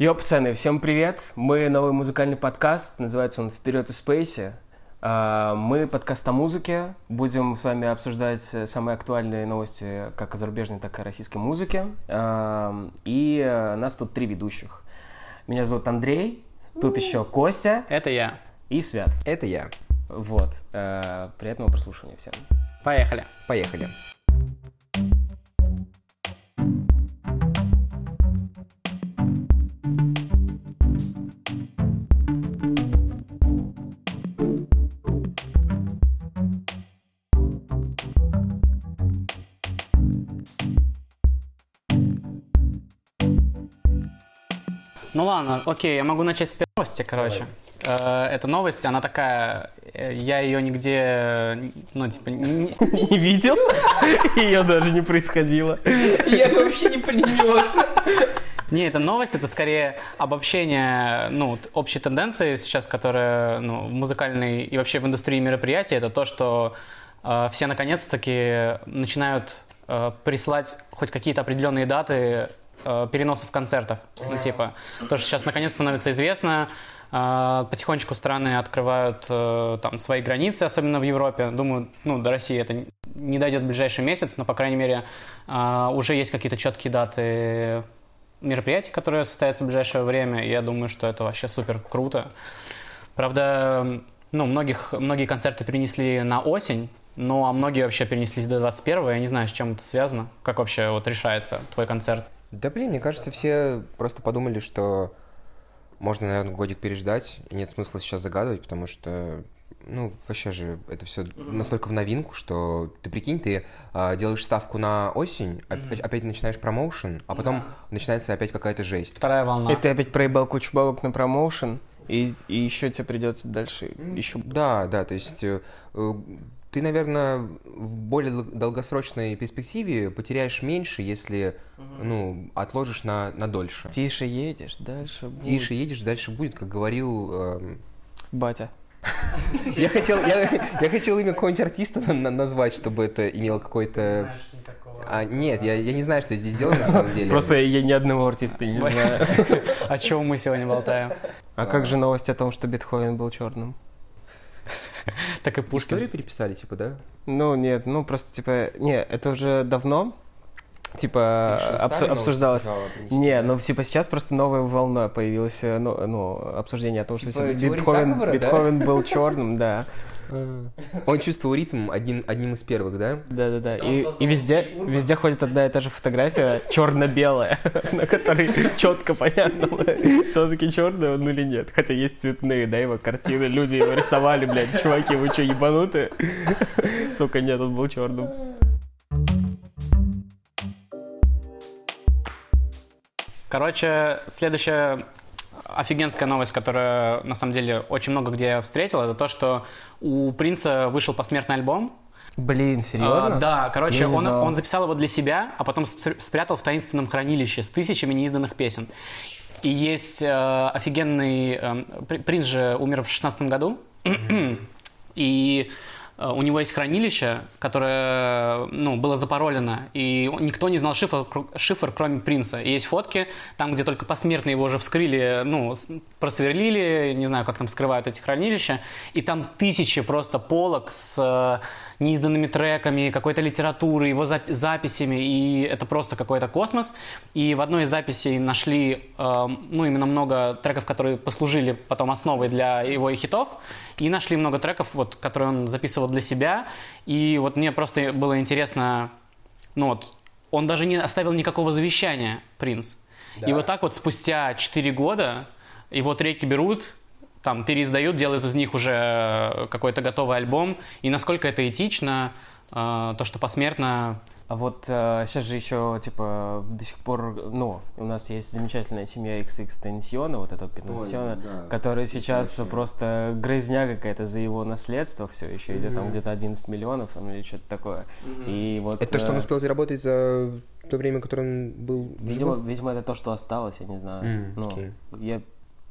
Йо, пацаны, всем привет! Мы новый музыкальный подкаст, называется он «Вперед из Спейси». А, Мы подкаст о музыке, будем с вами обсуждать самые актуальные новости как о зарубежной, так и о российской музыке. А, И э, нас тут три ведущих. Меня зовут Андрей, тут еще Костя Это я. и Свят. Это я. Вот, э, приятного прослушивания всем. Поехали. Поехали. Ладно, окей, я могу начать с первой новости, короче. Э, Эта новость, она такая, э, я ее нигде, ну, типа, не- Не видел? Ее даже не происходило. Я вообще не принес. Не, это новость, это скорее обобщение, ну, общей тенденции сейчас, которая, ну, в музыкальной и вообще в индустрии мероприятий, это то, что э, все наконец-таки начинают э, присылать хоть какие-то определенные даты э, переносов концертов. Ну, типа, то, что сейчас наконец становится известно, э, потихонечку страны открывают э, там свои границы, особенно в Европе. Думаю, ну, до России это не дойдет в ближайший месяц, но, по крайней мере, э, уже есть какие-то четкие даты мероприятий, которые состоятся в ближайшее время. и Я думаю, что это вообще супер круто. Правда, ну, многих, многие концерты перенесли на осень, ну, а многие вообще перенеслись до 21 Я не знаю, с чем это связано. Как вообще вот решается твой концерт? Да блин, мне кажется, все просто подумали, что можно, наверное, годик переждать, и нет смысла сейчас загадывать, потому что, ну, вообще же, это все настолько в новинку, что ты прикинь, ты а, делаешь ставку на осень, опять, опять начинаешь промоушен, а потом начинается опять какая-то жесть. Вторая волна. И ты опять проебал кучу бабок на промоушен, и, и еще тебе придется дальше еще... Да, да, то есть э, э, ты, наверное, в более дол- долгосрочной перспективе потеряешь меньше, если, ну, отложишь на, на дольше. Тише едешь, дальше будет. Тише едешь, дальше будет, как говорил... эм, Батя. Я хотел, я, я хотел имя какого-нибудь артиста на- на- назвать, чтобы это имело какой-то... А, нет, я, я не знаю, что я здесь делаю на самом деле. Просто я ни одного артиста не знаю. О чем мы сегодня болтаем? А как же новость о том, что Бетховен был черным? Так и Пушкин. Историю переписали, типа, да? Ну, нет, ну просто типа... Не, это уже давно, типа, обсуждалось. принести, Не, да? ну типа сейчас просто новая волна появилась, э, ну, ну обсуждение о том, что Типа да? Бетховен был черным, да. Он чувствовал ритм один, одним из первых, да? Да, да, да. И, и везде, везде ходит одна и та же фотография, черно-белая, на которой четко понятно, все-таки черный он или нет. Хотя есть цветные, да, его картины, люди его рисовали, блядь, чуваки, вы что, ебанутые? Сука, нет, он был черным. Короче, следующая офигенская новость, которая на самом деле очень много где я встретил, это то, что у Принца вышел посмертный альбом. Блин, серьезно? А, да, короче, он, знал. он записал его для себя, а потом спр- спрятал в таинственном хранилище с тысячами неизданных песен. И есть э, офигенный... э, При- Принц же умер в 16 году. И э, у него есть хранилище, которое ну, было запаролено, и никто не знал шифр, шифр, кроме принца. И есть фотки, там, где только посмертно его уже вскрыли, ну, просверлили, не знаю, как там скрывают эти хранилища, и там тысячи просто полок с э, неизданными треками, какой-то литературой, его зап- записями, и это просто какой-то космос. И в одной из записей нашли, э, ну, именно много треков, которые послужили потом основой для его хитов, и нашли много треков, вот, которые он записывал для себя, и вот мне просто было интересно, ну вот, он даже не оставил никакого завещания, принц. И Да. вот так вот спустя 4 года его треки берут, там переиздают, делают из них уже э, какой-то готовый альбом. И насколько это этично, э, то, что посмертно А вот сейчас же еще, типа, до сих пор, ну, у нас есть замечательная семья XX Тенсиона, вот этого Пентенсиона, да. который сейчас просто грызня какая-то за его наследство все еще идет, там где-то 11 миллионов или что-то такое. И вот... Это то, что он э, успел заработать за то время, которое он был в Видимо, видимо, это то, что осталось, я не знаю. М, Ну, окей. я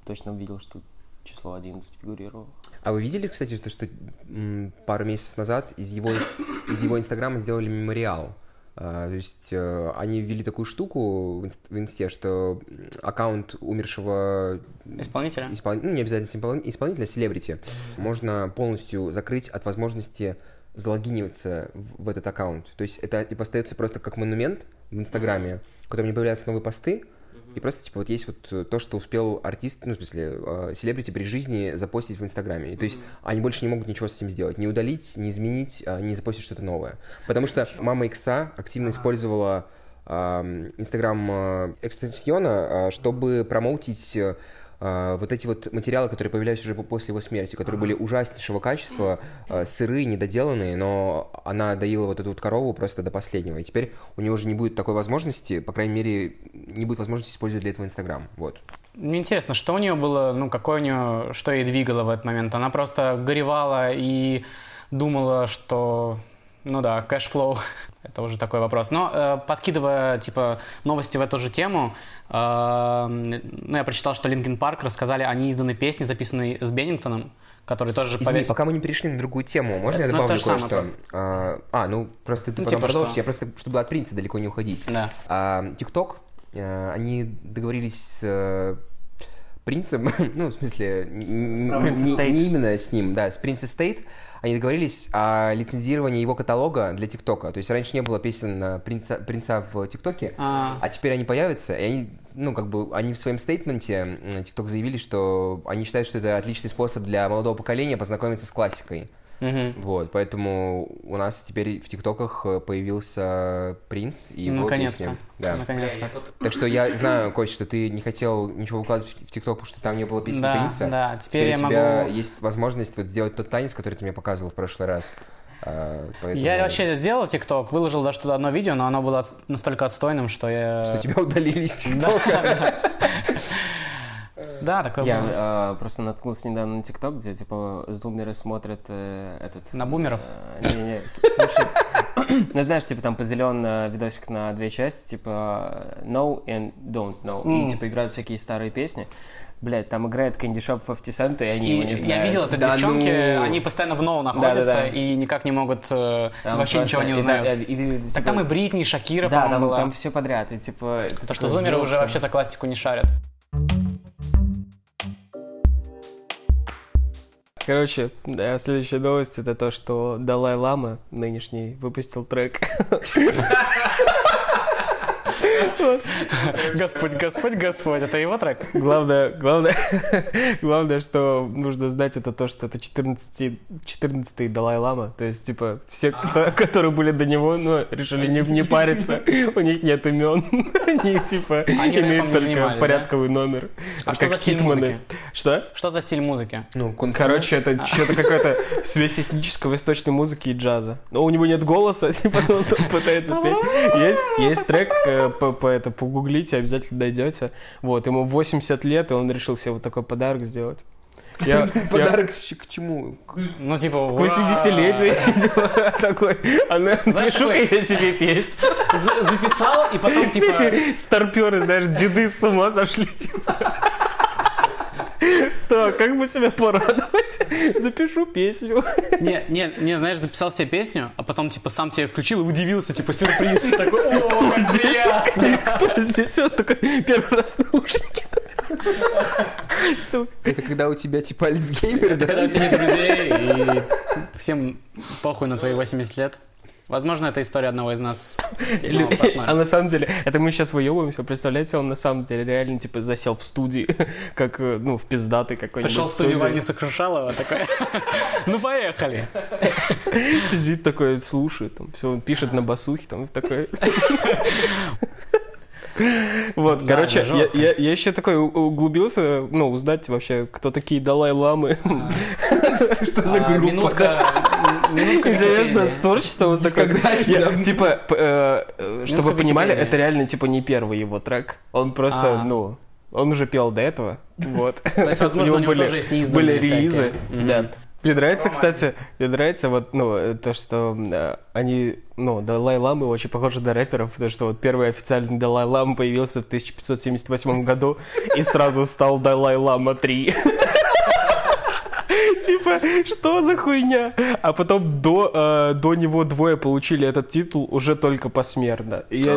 точно видел, что число 11 фигурировало. А вы видели, кстати, что, что м, пару месяцев назад из его, из его инстаграма сделали мемориал? А, То есть э, они ввели такую штуку в инст- в инсте, что аккаунт умершего Исполнителя? испол- ну, не обязательно испол- исполнителя, селебрити, можно полностью закрыть от возможности залогиниваться в, в этот аккаунт. То есть это типа остается просто как монумент в Инстаграме, в котором не появляются новые посты, и просто типа вот есть вот э, то, что успел артист, ну в смысле э, селебрити при жизни запостить в Инстаграме. И То есть они больше не могут ничего с этим сделать, не удалить, не изменить, а, не запостить что-то новое. Потому что мама Икса активно использовала ам, Инстаграм э, экстенсиона, чтобы промоутить э, вот эти вот материалы, которые появлялись уже по- после его смерти, которые были ужаснейшего качества, э, сырые, недоделанные, но она доила вот эту вот корову просто до последнего. И теперь у нее уже не будет такой возможности, по крайней мере, не будет возможности использовать для этого Инстаграм. Вот. Мне интересно, что у нее было, ну, какое у нее, что ей двигало в этот момент? Она просто горевала и думала, что, ну да, cash flow, это уже такой вопрос. Но э, подкидывая, типа, новости в эту же тему, э, ну, я прочитал, что Linkin Park рассказали о неизданной песне, записанной с Беннингтоном, который тоже Извини, повесил... пока мы не перешли на другую тему, можно я Ну, добавлю самое кое-что? А, а, ну просто ты Ну, потом типа продолжишь, что? я просто, чтобы от принца далеко не уходить. Да. А, TikTok, э, они договорились с э, принцем, ну, в смысле, не, именно с ним, да, с Prince Estate, они договорились о лицензировании его каталога для ТикТока. То есть раньше не было песен принца, принца в ТикТоке, А. а теперь они появятся, и они, ну, как бы, они в своем стейтменте, TikTok заявили, что они считают, что это отличный способ для молодого поколения познакомиться с классикой. Мгм. Вот, поэтому у нас теперь в ТикТоках э, появился принц и его Наконец-то. песни. Да. Наконец-то. Так что я знаю, Кость, что ты не хотел ничего выкладывать в ТикТок, потому что там не было песни Да, принца. да, теперь я у тебя могу- есть возможность вот сделать тот танец, который ты мне показывал в прошлый раз. А, поэтому- Я вообще сделал ТикТок, выложил даже туда одно видео, но оно было настолько отстойным, что я... Что тебя удалили из ТикТока. Да, такое Я было. э, просто наткнулся недавно на ТикТок, где типа зумеры смотрят э, этот... На бумеров? э, Не-не, с- слушай, ну знаешь, типа там поделен э, видосик на две части, типа know and don't know, М. и типа играют всякие старые песни. Блять, там играет Candy Shop 50 Cent, и они его не И знают. я видел это Да девчонки, ну. они постоянно в ноу находятся Да-да-да. и никак не могут э, Там вообще просто- ничего не и да, узнают. и- и- Так типа, там и Бритни, и Шакира, Да, там, была. там все подряд, и типа... То, что зумеры уже вообще за классику не шарят. Короче, да, следующая новость это то, что Далай Лама нынешний выпустил трек. Господь, Господь, Господь, это его трек? Главное, главное, главное, что нужно знать, это то, что это 14 14-й Далай-Лама. То есть, типа, все, кто- которые были до него, ну, решили не, не париться. У них нет имен. Они, типа, Они имеют только да? порядковый номер. А что Как за стиль хитманы. музыки? Что? Что за стиль музыки? Ну, кунг-фу. Короче, это что-то какая-то связь этнической восточной музыки и джаза. Но у него нет голоса, типа, он пытается петь. Есть, есть трек, э, по, по это, погуглите, обязательно найдете. Вот, ему 80 лет, и он решил себе вот такой подарок сделать. Я, я Подарок щ- к чему? Ну, типа, к ура! 80-летию видимо, такой, она Знаешь, напишу я себе песню. За- Записал, и потом, типа... Эти старперы, знаешь, деды с ума сошли, типа. Так, как бы себя порадовать? Запишу песню. Не, не, не, знаешь, записал себе песню, а потом, типа, сам себе включил и удивился, типа, сюрприз. Такой, о, как приятно!» Кто здесь? Он такой первый раз наушники. Это когда у тебя типа Альцгеймер, Когда да? у тебя нет друзей, и всем похуй на твои 80 лет. Возможно, это история одного из нас. Ну, А на самом деле, это мы сейчас выебываемся, представляете, он на самом деле реально, типа, засел в студии, как, э, ну, в пиздатый какой-нибудь Пришел в студию. Вани Сокрушалова, такой, ну поехали. Сидит такой, слушает, там, все, он пишет на басухе, там, такой... Вот, Да, короче, я, я, я еще такой углубился, ну, узнать вообще, кто такие Далай-ламы. Что за А, группа? Минутка Интересно, с творчеством. Дискография. Типа, э, чтобы вы понимали, это реально, типа, не первый его трек. Он просто, А. ну, он уже пел до этого, вот. То есть, возможно, у него тоже есть неизданные Были релизы, да. Мне нравится, кстати, мне нравится вот, ну, э, то, что э, они, ну, Далай-ламы очень похожи на рэперов, потому что вот первый официальный Далай-лама появился в 1578 году и сразу стал Далай-лама 3. типа, что за хуйня? А потом до, э, до него двое получили этот титул уже только посмертно. И я,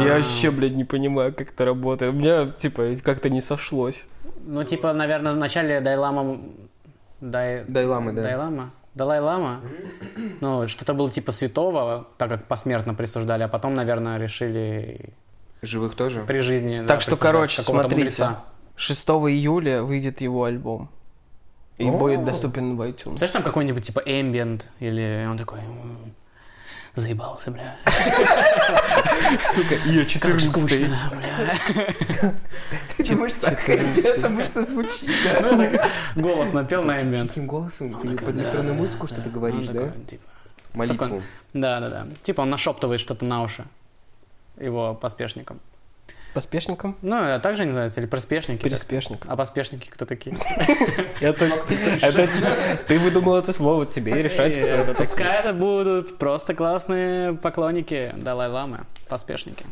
я вообще, блядь, не понимаю, как это работает. У меня, типа, как-то не сошлось. Ну, типа, наверное, вначале Дайлама... Дай... Дайлама, да. Дайлама? Далай-лама? Ну, что-то было типа святого, так как посмертно присуждали, а потом, наверное, решили Живых тоже? при жизни да, Так что, присуждать короче, смотрите. мудреца. 6 июля выйдет его альбом. И О. будет доступен в iTunes. Знаешь, там какой-нибудь типа ambient, или он такой... «М, Заебался, бля. Сука, ее Короче, 14 скучно, бля. Ты думаешь, так потому что звучит, да? Голос напел на ambient. Тихим голосом ты под электронную музыку что-то говоришь, да? типа, Молитву. Да, да, да. Типа он нашептывает что-то на уши его поспешникам. Поспешником? Ну, а также они называются, или проспешники. Переспешник. А поспешники кто такие? Это, ты выдумал это слово, тебе решать, кто это. Пускай это будут просто классные поклонники Далай-Ламы, поспешники.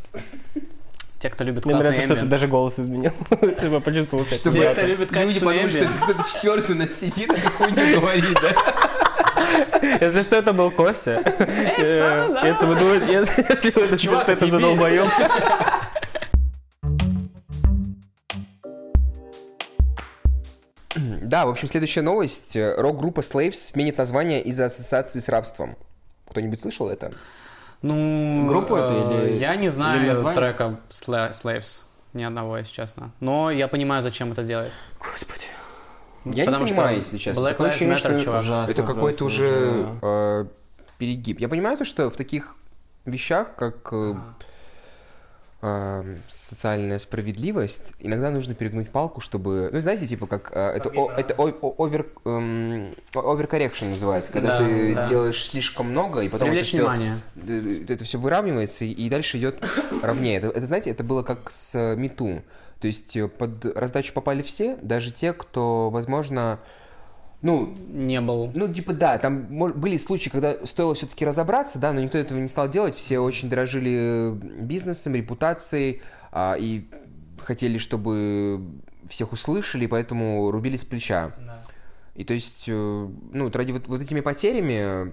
Те, кто любит Мне нравится, что ты даже голос изменил. Типа почувствовал себя. Те, кто любит Люди качественный подумают, что это кто-то четвертый у нас сидит, а хуйню говорит, да? Если что, это был Костя. да. Если вы думаете, что это за отъебись. Да, в общем, следующая новость. Рок-группа Slaves сменит название из-за ассоциации с рабством. Кто-нибудь слышал это? Ну, Группу это э, или- Я не или знаю название? трека Sla- Slaves. Ни одного, если честно. Но я понимаю, зачем это делается. Господи. Я Потому не что понимаю, если честно. Black Lives ощущение, Matter, что чувак. Ужасно, это какой-то уже э, перегиб. Я понимаю то, что в таких вещах, как э, э, социальная справедливость, иногда нужно перегнуть палку, чтобы... Ну, знаете, типа, как... э, это о- это о- о- овер... эм, Overcorrection называется, когда Да, ты да. делаешь слишком много, и потом это Привлечь все... внимание. это все выравнивается и, и дальше идет ровнее. Это, это, знаете, это было как с Мету. То есть э, под раздачу попали все, даже те, кто, возможно, ну, Не был. ну, типа, да, там были случаи, когда стоило все-таки разобраться, да, но никто этого не стал делать, все очень дорожили бизнесом, репутацией, а, и хотели, чтобы всех услышали, поэтому рубили с плеча. И то есть, э, ну, ради вот, вот этими потерями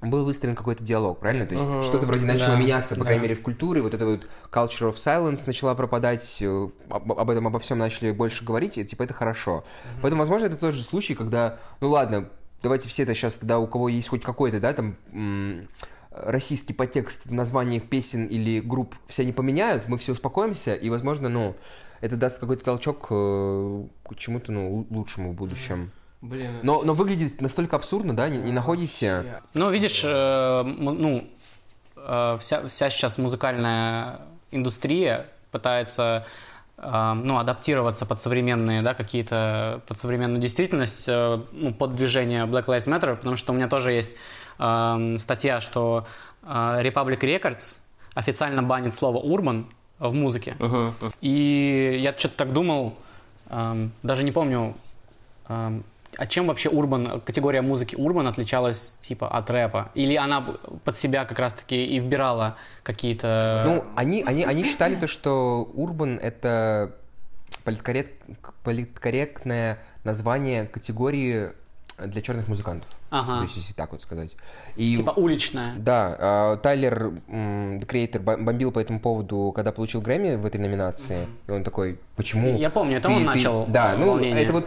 был выстроен какой-то диалог, правильно? То есть Мгм. что-то вроде начало Да, меняться, по да. крайней мере, в культуре, вот это вот culture of silence начала пропадать, э, об, об этом обо всем начали больше говорить, и типа это хорошо. Поэтому, возможно, это тоже случай, когда, ну ладно, давайте все это сейчас тогда, у кого есть хоть какой-то, да, там российский подтекст в названиях песен или групп, все они поменяют, мы все успокоимся, и, возможно, ну, это даст какой-то толчок э, к чему-то, ну, лу- лучшему в будущем. Блин. Но, но выглядит настолько абсурдно, да, не, не находите? Ну, видишь, э, м- ну, э, вся, вся сейчас музыкальная индустрия пытается э, ну, адаптироваться под современные, да, какие-то, под современную действительность, э, ну, под движение Black Lives Matter, потому что у меня тоже есть э, статья, что э, Republic Records официально банит слово «урбан» в музыке. Мгм. И я что-то так думал, эм, даже не помню, эм, а чем вообще урбан, категория музыки урбан отличалась типа от рэпа? Или она под себя как раз-таки и вбирала какие-то... Ну, они, они, они считали то, что урбан это политкоррект, политкорректное название категории для черных музыкантов. То ага, есть, если так вот сказать. И типа уличная. Да, а, Тайлер, Creator, бом- бомбил по этому поводу, когда получил Грэмми в этой номинации. И он такой, почему? Я помню, это ты- он ты- начал Да, ну, волнение. это вот,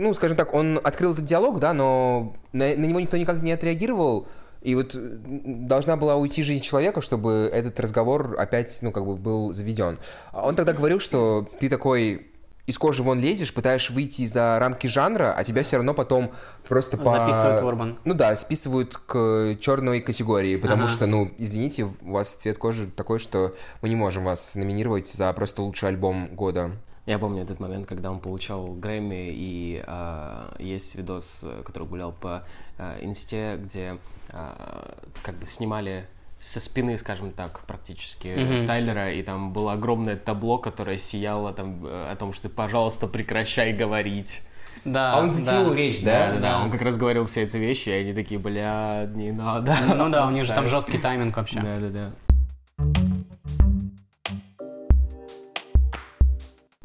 ну, скажем так, он открыл этот диалог, да, но на, на него никто никак не отреагировал. И вот должна была уйти жизнь человека, чтобы этот разговор опять, ну, как бы был заведен. А Он тогда говорил, что ты такой из кожи вон лезешь, пытаешься выйти за рамки жанра, а тебя все равно потом просто по... Записывают в урбан. Ну да, списывают к черной категории, потому Ага. что, ну, извините, у вас цвет кожи такой, что мы не можем вас номинировать за просто лучший альбом года. Я помню этот момент, когда он получал Грэмми, и а, есть видос, э, который гулял по а, инсте, где а, как бы снимали со спины, скажем так, практически Мгм. Тайлера, и там было огромное табло, которое сияло там э, о том, что пожалуйста, прекращай говорить. Да, А он затянул да. речь, да? Да, да, да. Он как раз говорил все эти вещи, и они такие, бля, не надо. Ну да, у них же там Оставь». жесткий тайминг вообще. Да, да, да.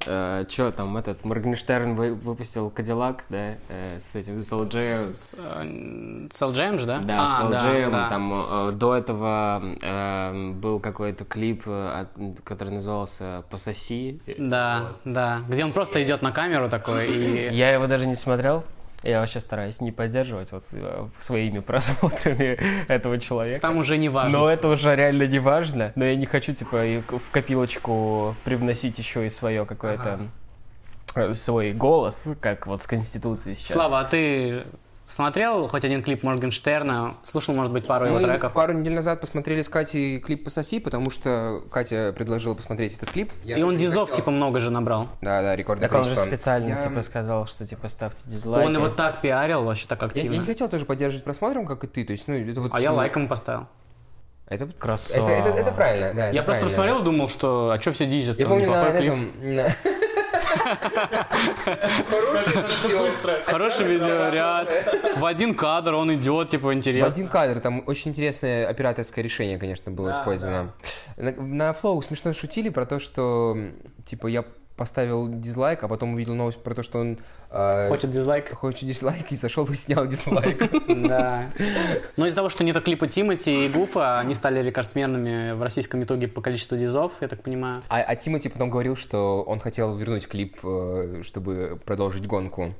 Э, чё там, этот, Моргенштерн вы- выпустил Кадиллак, да, э, с этим, с LJ. С, э, с LGM же, да? Да, А, с да, LJ, да. там э, до этого э, был какой-то клип, э, от- который назывался «Пососи». Да, да. Где он просто идет на камеру такой и... Я его даже не смотрел. Я вообще стараюсь не поддерживать вот э, своими просмотрами этого человека. Там уже не важно. Но это уже реально не важно. Но я не хочу, типа, в копилочку привносить еще и свое какое-то э, свой голос, как вот с Конституцией сейчас. Слава, а ты смотрел хоть один клип Моргенштерна? Слушал, может быть, пару его Мы треков? пару недель назад посмотрели с Катей клип «Пососи», потому что Катя предложила посмотреть этот клип. Я И он дизов, хотел. типа, много же набрал. Да, да, рекордное Так он же количество. специально, Я- типа, сказал, что, типа, ставьте дизлайки. Он его так пиарил вообще так Я, я не активно. хотел тоже поддерживать просмотром, как и ты. То есть, ну, это вот... А я лайком поставил. Это, Красава. это, это, это правильно, да. Я это просто правильно. посмотрел и думал, что а что все дизят? Я помню на клип. этом... на-. Хороший видеоряд. В один кадр он идет, типа, В интересно. один кадр, там очень интересное операторское решение, конечно, было использовано. На, Flow смешно шутили про то, что, типа, я поставил дизлайк, а потом увидел новость про то, что он э, Хочет дизлайк? хочет дизлайк, и зашел и снял дизлайк. Да. Но из-за того, что нету клипа Тимати и Гуфа, они стали рекордсменами в российском итоге по количеству дизов, я так понимаю. А, а Тимати потом говорил, что он хотел вернуть клип, э, чтобы продолжить гонку.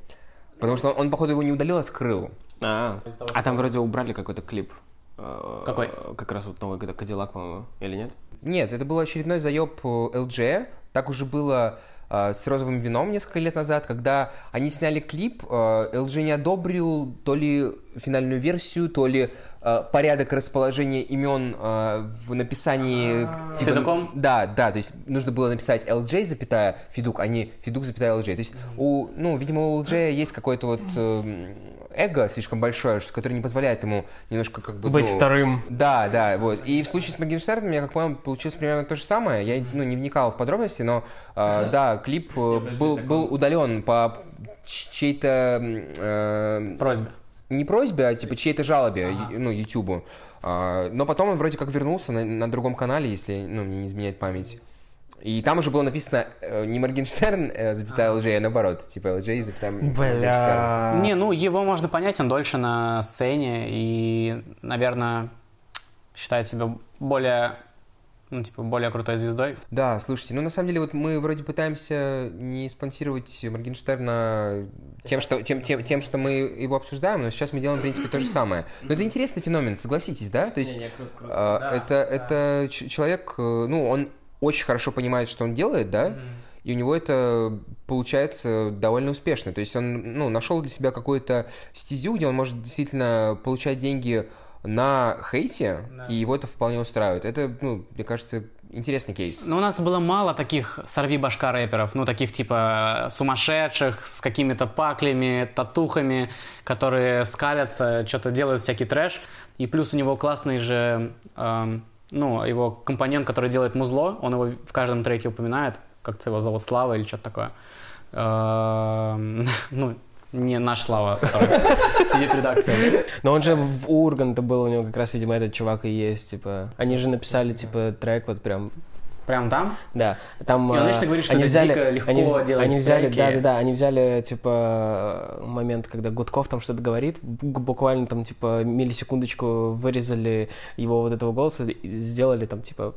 Потому что он, походу, его не удалил, а скрыл. А, а там вроде убрали какой-то клип. Э, Какой? Как раз вот новый когда Кадиллак, по-моему, или нет? Нет, это был очередной заеб э, LG. Так уже было э, с розовым вином несколько лет назад, когда они сняли клип, LG не одобрил то ли финальную версию, то ли э, порядок расположения имен в написании... типа, Фидуком? Да, да, то есть нужно было написать LJ, запятая, Фидук, а не Фидук, запятая LJ. То есть, у, ну, видимо, у LJ есть какой-то вот э, эго слишком большое, которое не позволяет ему немножко как бы... Быть ну, вторым. да, да, вот. И в случае с Моргенштерном, я как понял, получилось примерно то же самое. Я ну, не вникал в подробности, но э, да, клип э, был, был удален по чьей-то э, Просьба. не просьбе, а типа чьей-то жалобе, ю- ну, Ютубу. А, но потом он вроде как вернулся на, на другом канале, если ну, мне не изменяет память. И там уже было написано э, не Моргенштерн, э, запятая LJ, а наоборот, типа LJ, запятая Моргенштерн. Бля. Не, ну его можно понять, он дольше на сцене и, наверное, считает себя более, ну, типа, более крутой звездой. Да, слушайте, ну на самом деле вот мы вроде пытаемся не спонсировать Моргенштерна тем, что, тем, тем, тем, что мы его обсуждаем, но сейчас мы делаем, в принципе, то же самое. Но это интересный феномен, согласитесь, да? То есть а, это, это ч- человек, э, ну, он очень хорошо понимает, что он делает, да? И у него это получается довольно успешно. То есть он ну, нашел для себя какую-то стезю, где он может действительно получать деньги на хейте, и его это вполне устраивает. Это, ну, мне кажется, интересный кейс. Но у нас было мало таких сорви башка рэперов, ну, таких типа сумасшедших, с какими-то паклями, татухами, которые скалятся, что-то делают всякий трэш. И плюс у него классный же, эм, ну, его компонент, который делает музло, он его в каждом треке упоминает, как-то его зовут Слава или что-то такое. Эм, Ну, не наш Слава, сидит в редакции. Но он же в Урганта был, у него как раз, видимо, этот чувак и есть, типа. Они же написали, типа, трек вот прям Прям там? Да, там... И он э, вечно говорит, что они это взяли, дико легко они, вз- делать они взяли, треки. да-да-да, они взяли, типа, момент, когда Гудков там что-то говорит, бу- буквально там, типа, миллисекундочку вырезали его вот этого голоса и сделали там, типа,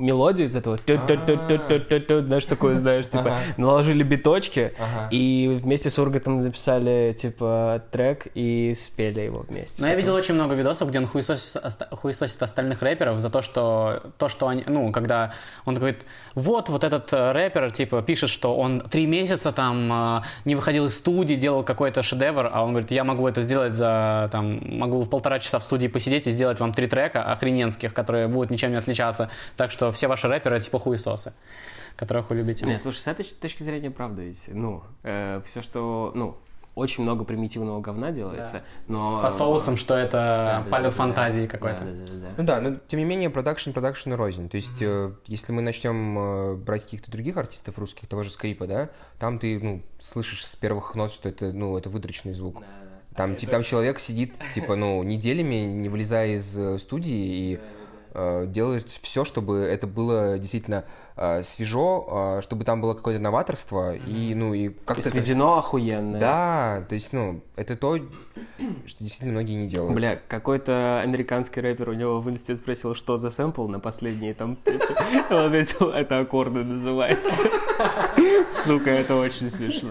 мелодию из этого, тю-тю-тю-тю-тю-тю, знаешь, такое, знаешь, типа, наложили биточки, и вместе с Ургатом записали, типа, трек и спели его вместе. Но я видел очень много видосов, где он хуесосит остальных рэперов за то, что то, что они, ну, когда он говорит, вот, вот этот э, рэпер, типа, пишет, что он три месяца там э, не выходил из студии, делал какой-то шедевр, а он говорит, я могу это сделать за, там, могу в полтора часа в студии посидеть и сделать вам три трека охрененских, которые будут ничем не отличаться, так что все ваши рэперы, типа, хуесосы, которых вы любите. Не, слушай, с этой точки зрения, правда, ведь, ну, все, что, ну, очень много примитивного говна делается, но... Под соусом, что это Да, да, полет да, фантазии да, какой-то. да, да, да, да. Ну да, но тем не менее, продакшн продакшн рознь. То есть, э, если мы начнем э, брать каких-то других артистов русских, того же Скрипа, да, там ты, ну, слышишь с первых нот, что это, ну, это выдрочный звук. Там, типа, там человек сидит, типа, ну, неделями, не вылезая из э, студии, и э, делают все, чтобы это было действительно э, свежо, э, чтобы там было какое-то новаторство и, ну, и И как-то... это- сведено охуенно. Да, то есть, ну, это то, что действительно многие не делают. Бля, какой-то американский рэпер у него в инсте спросил, что за сэмпл на последней там песне. Он ответил, это аккорды называется. Сука, это очень смешно.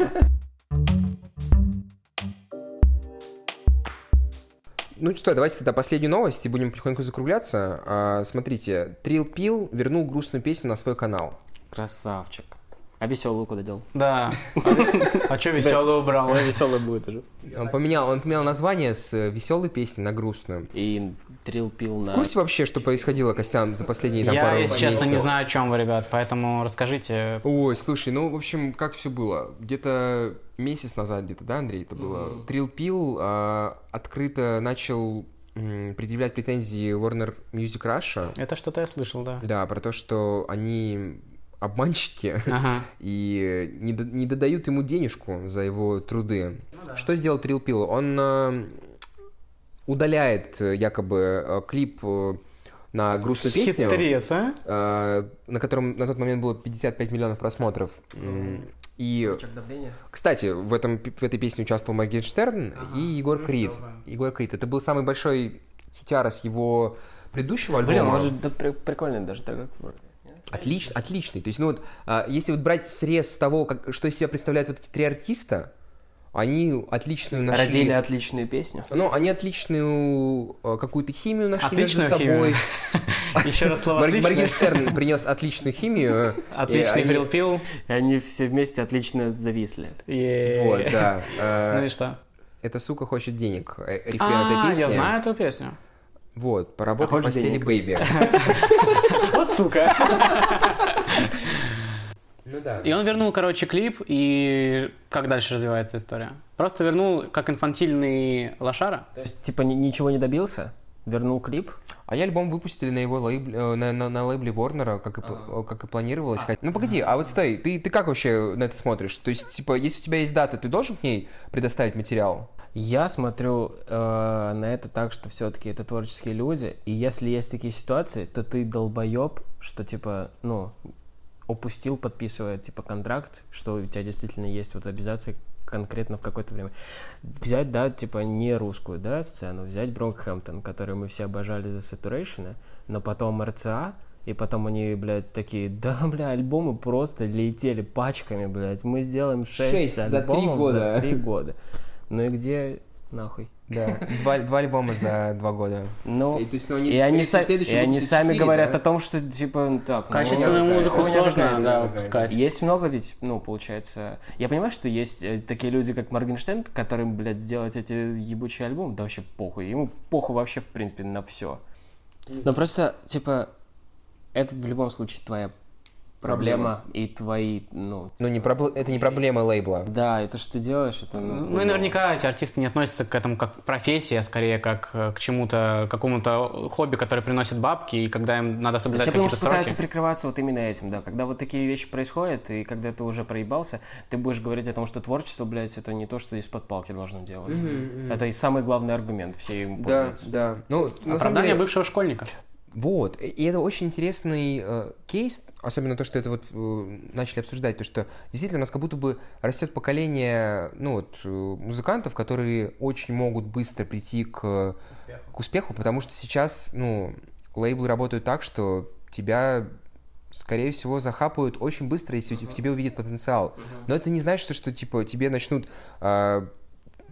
Ну что, давайте тогда последнюю новость и будем потихоньку закругляться. А, смотрите, Трил Пил вернул грустную песню на свой канал. Красавчик. А веселую куда дел? Да. А что веселый убрал? веселый будет уже. Он поменял, он поменял название с веселой песни на грустную. И трил пил В на... курсе вообще, что происходило, Костян, за последние там, Я, пару если честно, не месяцев? знаю, о чем вы, ребят, поэтому расскажите. Ой, слушай, ну, в общем, как все было? Где-то месяц назад, где-то, да, Андрей, это было? Трил Пил а, открыто начал предъявлять претензии Warner Music Russia. Это что-то я слышал, да. Да, про то, что они обманщики Ага. и не, до- не додают ему денежку за его труды. Что сделал Трил Пил? Он э, удаляет э, якобы э, клип э, на грустную песню, Хитрец, а? э, на котором на тот момент было 55 миллионов просмотров. М, И, кстати, в, этом, в этой песне участвовал Моргенштерн и Егор Крид. Егор Крид. Это был самый большой хитяра с его предыдущего альбома. Блин, может, да, при- прикольный даже трек. Отлично, отличный. То есть, ну вот, а, если вот брать срез того, как, что из себя представляют вот эти три артиста, они отличную нашли... Родили отличную песню. Ну, они отличную э, какую-то химию нашли Отличную между собой. химию. Еще раз слово отличное. Моргенштерн принес отличную химию. и Отличный фрилпил. И они все вместе отлично зависли. Вот, да. Ну и что? Эта сука хочет денег. Э, Рефрен А, этой песни. я знаю эту песню. Вот, поработай в хочешь постели, денег? бэйби. Вот сука. Ну да. И он вернул, короче, клип, и как дальше развивается история? Просто вернул как инфантильный лошара? То есть, типа, ни- ничего не добился? Вернул клип? А я альбом выпустили на его лейбле, э, на, на- на лейбле Ворнера, как и, пл- как и планировалось. Ну погоди, а вот стой, ты, ты как вообще на это смотришь? То есть, типа, если у тебя есть дата, ты должен к ней предоставить материал? Я смотрю э, на это так, что все-таки это творческие люди, и если есть такие ситуации, то ты долбоеб, что типа, ну, упустил, подписывая типа контракт, что у тебя действительно есть вот обязации конкретно в какое-то время. Взять, да, типа не русскую, да, сцену, взять Брокхэмптон, который мы все обожали за Saturation, но потом РЦА, и потом они, блядь, такие, да, бля, альбомы просто летели пачками, блядь, мы сделаем 6 Шесть за три альбомов года. за 3 года. Ну и где нахуй? Да, два, два альбома за два года. Ну, И, то есть, ну, они, и они, са- и они сами четыре, говорят да? о том, что типа так. ну, Качественную какая- музыку хуйня сложно, да, выпускать. Есть много ведь, ну, получается... Я понимаю, что есть э, такие люди, как Моргенштерн, которым, блядь, сделать эти ебучие альбомы, да вообще похуй. Ему похуй вообще, в принципе, на все. Но просто, типа, это в любом случае твоя проблема, и твои, ну... Ну, не пробл- это не проблема лейбла. Да, это что ты делаешь, это... Ну и наверняка эти артисты не относятся к этому как к профессии, а скорее как э, к чему-то, какому-то хобби, которое приносит бабки, и когда им надо соблюдать какие-то что пытаются сроки. прикрываться вот именно этим, да. Когда вот такие вещи происходят, и когда ты уже проебался, ты будешь говорить о том, что творчество, блядь, это не то, что из-под палки должно делаться. Это и самый главный аргумент, все им Да, пользуются. да. Ну, на самом Оправдание деле, бывшего школьника. Вот, и это очень интересный э, кейс, особенно то, что это вот э, начали обсуждать, то, что действительно у нас как будто бы растет поколение, ну вот, э, музыкантов, которые очень могут быстро прийти к, к успеху, потому что сейчас, ну, лейблы работают так, что тебя скорее всего, захапают очень быстро, если в тебе увидят потенциал. Но это не значит, что, типа, тебе начнут э,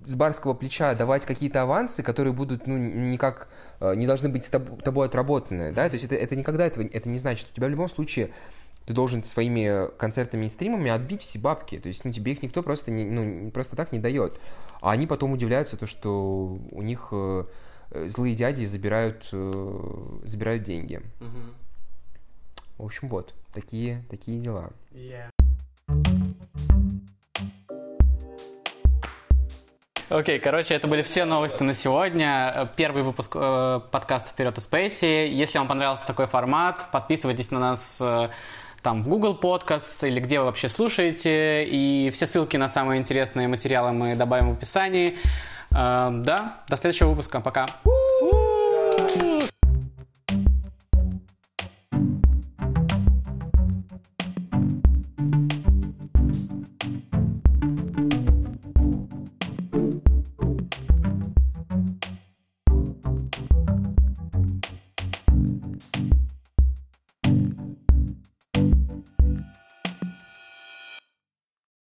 с барского плеча давать какие-то авансы, которые будут, ну, никак э, не должны быть с тоб- тобой отработаны, да, то есть это, это никогда этого, это не значит. У тебя в любом случае ты должен своими концертами и стримами отбить эти бабки, то есть, ну, тебе их никто просто, не, ну, просто так не дает. А они потом удивляются, то, что у них э, э, злые дяди забирают, э, забирают деньги. В общем, вот, такие, такие дела. Окей, короче, это были все новости на сегодня. Первый выпуск э, подкаста «Вперед и Спейси». Если вам понравился такой формат, подписывайтесь на нас э, там в Google Podcasts или где вы вообще слушаете. И все ссылки на самые интересные материалы мы добавим в описании. Э, да, до следующего выпуска. Пока.